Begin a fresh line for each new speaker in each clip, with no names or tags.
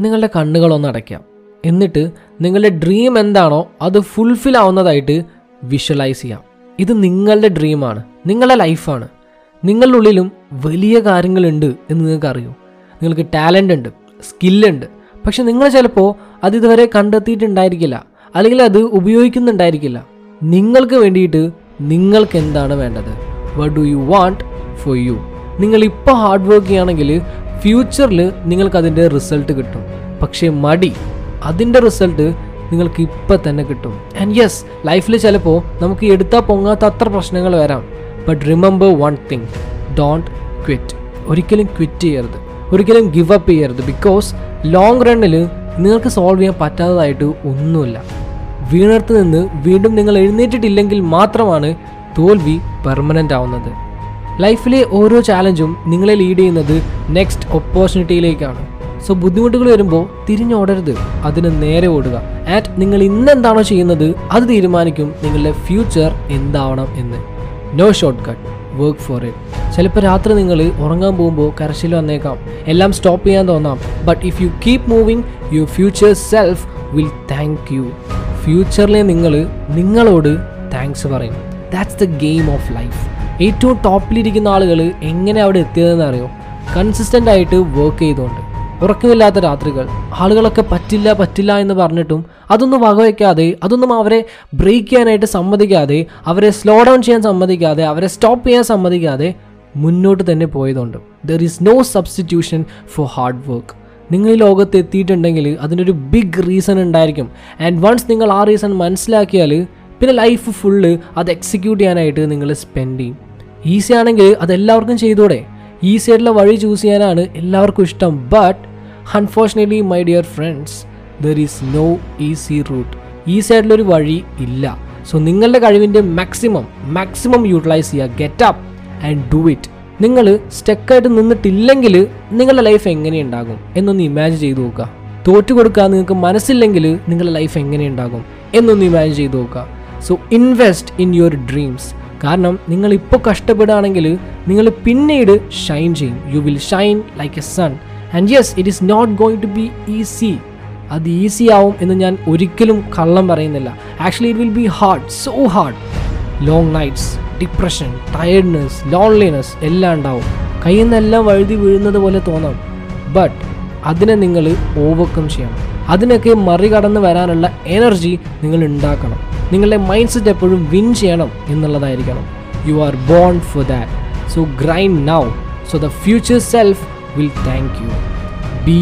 നിങ്ങളുടെ കണ്ണുകളൊന്ന് അടയ്ക്കാം. എന്നിട്ട് നിങ്ങളുടെ ഡ്രീം എന്താണോ അത് ഫുൾഫിൽ ആവുന്നതായിട്ട് വിഷ്വലൈസ് ചെയ്യാം. ഇത് നിങ്ങളുടെ ഡ്രീമാണ് നിങ്ങളുടെ ലൈഫാണ് നിങ്ങളുടെ ഉള്ളിലും വലിയ കാര്യങ്ങളുണ്ട് എന്ന് നിങ്ങൾക്ക് അറിയൂ. നിങ്ങൾക്ക് ടാലന്റ് ഉണ്ട് സ്കില്ലുണ്ട് പക്ഷെ നിങ്ങൾ ചിലപ്പോൾ അത് ഇതുവരെ കണ്ടെത്തിയിട്ടുണ്ടായിരിക്കില്ല. അല്ലെങ്കിൽ അത് ഉപയോഗിക്കുന്നുണ്ടായിരിക്കില്ല. നിങ്ങൾക്ക് വേണ്ടിയിട്ട് നിങ്ങൾക്ക് എന്താണ് വേണ്ടത്? What do you want for you നിങ്ങൾ ഇപ്പോൾ ഹാർഡ് വർക്ക് ചെയ്യുകയാണെങ്കിൽ ഫ്യൂച്ചറിൽ നിങ്ങൾക്ക് അതിന്റെ റിസൾട്ട് കിട്ടും. പക്ഷേ മടി അതിന്റെ റിസൾട്ട് നിങ്ങൾക്ക് ഇപ്പം തന്നെ കിട്ടും. ആൻഡ് യെസ് ലൈഫിൽ ചിലപ്പോൾ നമുക്ക് എടുത്താൽ പൊങ്ങാത്ത അത്ര പ്രശ്നങ്ങൾ വരാം. But remember one thing don't quit ഒരിക്കലും ക്വിറ്റ് ചെയ്യരുത്. ഒരിക്കലും ഗിവ് അപ്പ് ചെയ്യരുത്. ബിക്കോസ് ലോങ് റണ്ണിൽ നിങ്ങൾക്ക് സോൾവ് ചെയ്യാൻ പറ്റാത്തതായിട്ട് ഒന്നുമില്ല. വീണർത്ത് നിന്ന് വീണ്ടും നിങ്ങൾ എഴുന്നേറ്റിട്ടില്ലെങ്കിൽ മാത്രമാണ് തോൽവി പെർമനന്റ് ആവുന്നത്. ലൈഫിലെ ഓരോ ചാലഞ്ചും നിങ്ങളെ ലീഡ് ചെയ്യുന്നത് നെക്സ്റ്റ് ഓപ്പർച്യൂണിറ്റിയിലേക്കാണ് സോ ബുദ്ധിമുട്ടുകൾ വരുമ്പോൾ തിരിഞ്ഞോടരുത് അതിന് നേരെ ഓടുക. ആറ്റ് നിങ്ങൾ ഇന്ന് എന്താണോ ചെയ്യുന്നത് അത് തീരുമാനിക്കും നിങ്ങളുടെ ഫ്യൂച്ചർ എന്താവണം എന്ന്. No shortcut work for it ചിലപ്പോൾ രാത്രി നിങ്ങൾ ഉറങ്ങാൻ പോകുമ്പോൾ കരച്ചിൽ വന്നേക്കാം. എല്ലാം സ്റ്റോപ്പ് ചെയ്യാൻ തോന്നാം. But if you keep moving your future self will thank you ഫ്യൂച്ചറിലെ നിങ്ങൾ നിങ്ങളോട് താങ്ക്സ് പറയും. That's the game of life ഏറ്റവും ടോപ്പിലിരിക്കുന്ന ആളുകൾ എങ്ങനെ അവിടെ എത്തിയതെന്ന് അറിയോ? കൺസിസ്റ്റന്റ് ആയിട്ട് വർക്ക് ചെയ്തുകൊണ്ട് ഉറക്കമില്ലാത്ത രാത്രികൾ. ആളുകളൊക്കെ പറ്റില്ല പറ്റില്ല എന്ന് പറഞ്ഞിട്ടും അതൊന്നും വകവയ്ക്കാതെ അതൊന്നും അവരെ ബ്രേക്ക് ചെയ്യാനായിട്ട് സമ്മതിക്കാതെ അവരെ സ്ലോ ഡൗൺ ചെയ്യാൻ സമ്മതിക്കാതെ അവരെ സ്റ്റോപ്പ് ചെയ്യാൻ സമ്മതിക്കാതെ മുന്നോട്ട് തന്നെ പോയതുകൊണ്ട് there is no substitution for hard work നിങ്ങൾ ഈ ലോകത്ത് എത്തിയിട്ടുണ്ടെങ്കിൽ അതിനൊരു ബിഗ് റീസൺ ഉണ്ടായിരിക്കും. ആൻഡ് വൺസ് നിങ്ങൾ ആ റീസൺ മനസ്സിലാക്കിയാൽ പിന്നെ ലൈഫ് ഫുള്ള് അത് എക്സിക്യൂട്ട് ചെയ്യാനായിട്ട് നിങ്ങൾ സ്പെൻഡ് ചെയ്യും. ഈസി ആണെങ്കിൽ അത് എല്ലാവർക്കും ചെയ്തൂടെ. ഈസി ആയിട്ടുള്ള വഴി ചൂസ് ചെയ്യാനാണ് എല്ലാവർക്കും ഇഷ്ടം. But unfortunately my dear friends there is no easy route easy ആയിട്ടുള്ളൊരു വഴി ഇല്ല. സോ നിങ്ങളുടെ കഴിവിന്റെ മാക്സിമം മാക്സിമം യൂട്ടിലൈസ് ചെയ്യുക. Get up and do it നിങ്ങൾ സ്റ്റക്കായിട്ട് നിന്നിട്ടില്ലെങ്കിൽ നിങ്ങളുടെ ലൈഫ് എങ്ങനെയുണ്ടാകും എന്നൊന്ന് ഇമാജിൻ ചെയ്ത് നോക്കുക. തോറ്റു കൊടുക്കാൻ നിങ്ങൾക്ക് മനസ്സില്ലെങ്കിൽ നിങ്ങളുടെ ലൈഫ് എങ്ങനെയുണ്ടാകും എന്നൊന്ന് ഇമാജിൻ ചെയ്ത് നോക്കുക. So invest in your dreams കാരണം നിങ്ങൾ ഇപ്പോൾ കഷ്ടപ്പെടുകയാണെങ്കിൽ നിങ്ങൾ പിന്നീട് ഷൈൻ ചെയ്യും. You will shine like a sun and yes it is not going to be easy അത് ഈസി ആവും എന്ന് ഞാൻ ഒരിക്കലും കള്ളം പറയുന്നില്ല. Actually it will be hard so hard long nights depression tiredness loneliness എല്ലാം ഉണ്ടാവും. കയ്യിൽ നിന്നെല്ലാം വഴുതി വീഴുന്നത് പോലെ തോന്നാം. ബട്ട് അതിനെ നിങ്ങൾ ഓവർകം ചെയ്യണം. അതിനൊക്കെ മറികടന്ന് വരാനുള്ള എനർജി നിങ്ങൾ ഉണ്ടാക്കണം. നിങ്ങളുടെ മൈൻഡ് സെറ്റ് എപ്പോഴും വിൻ ചെയ്യണം എന്നുള്ളതായിരിക്കണം. You are born for that so grind now so the future self will thank you be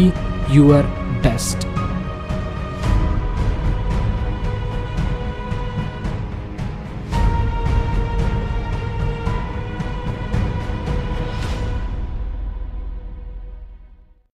your best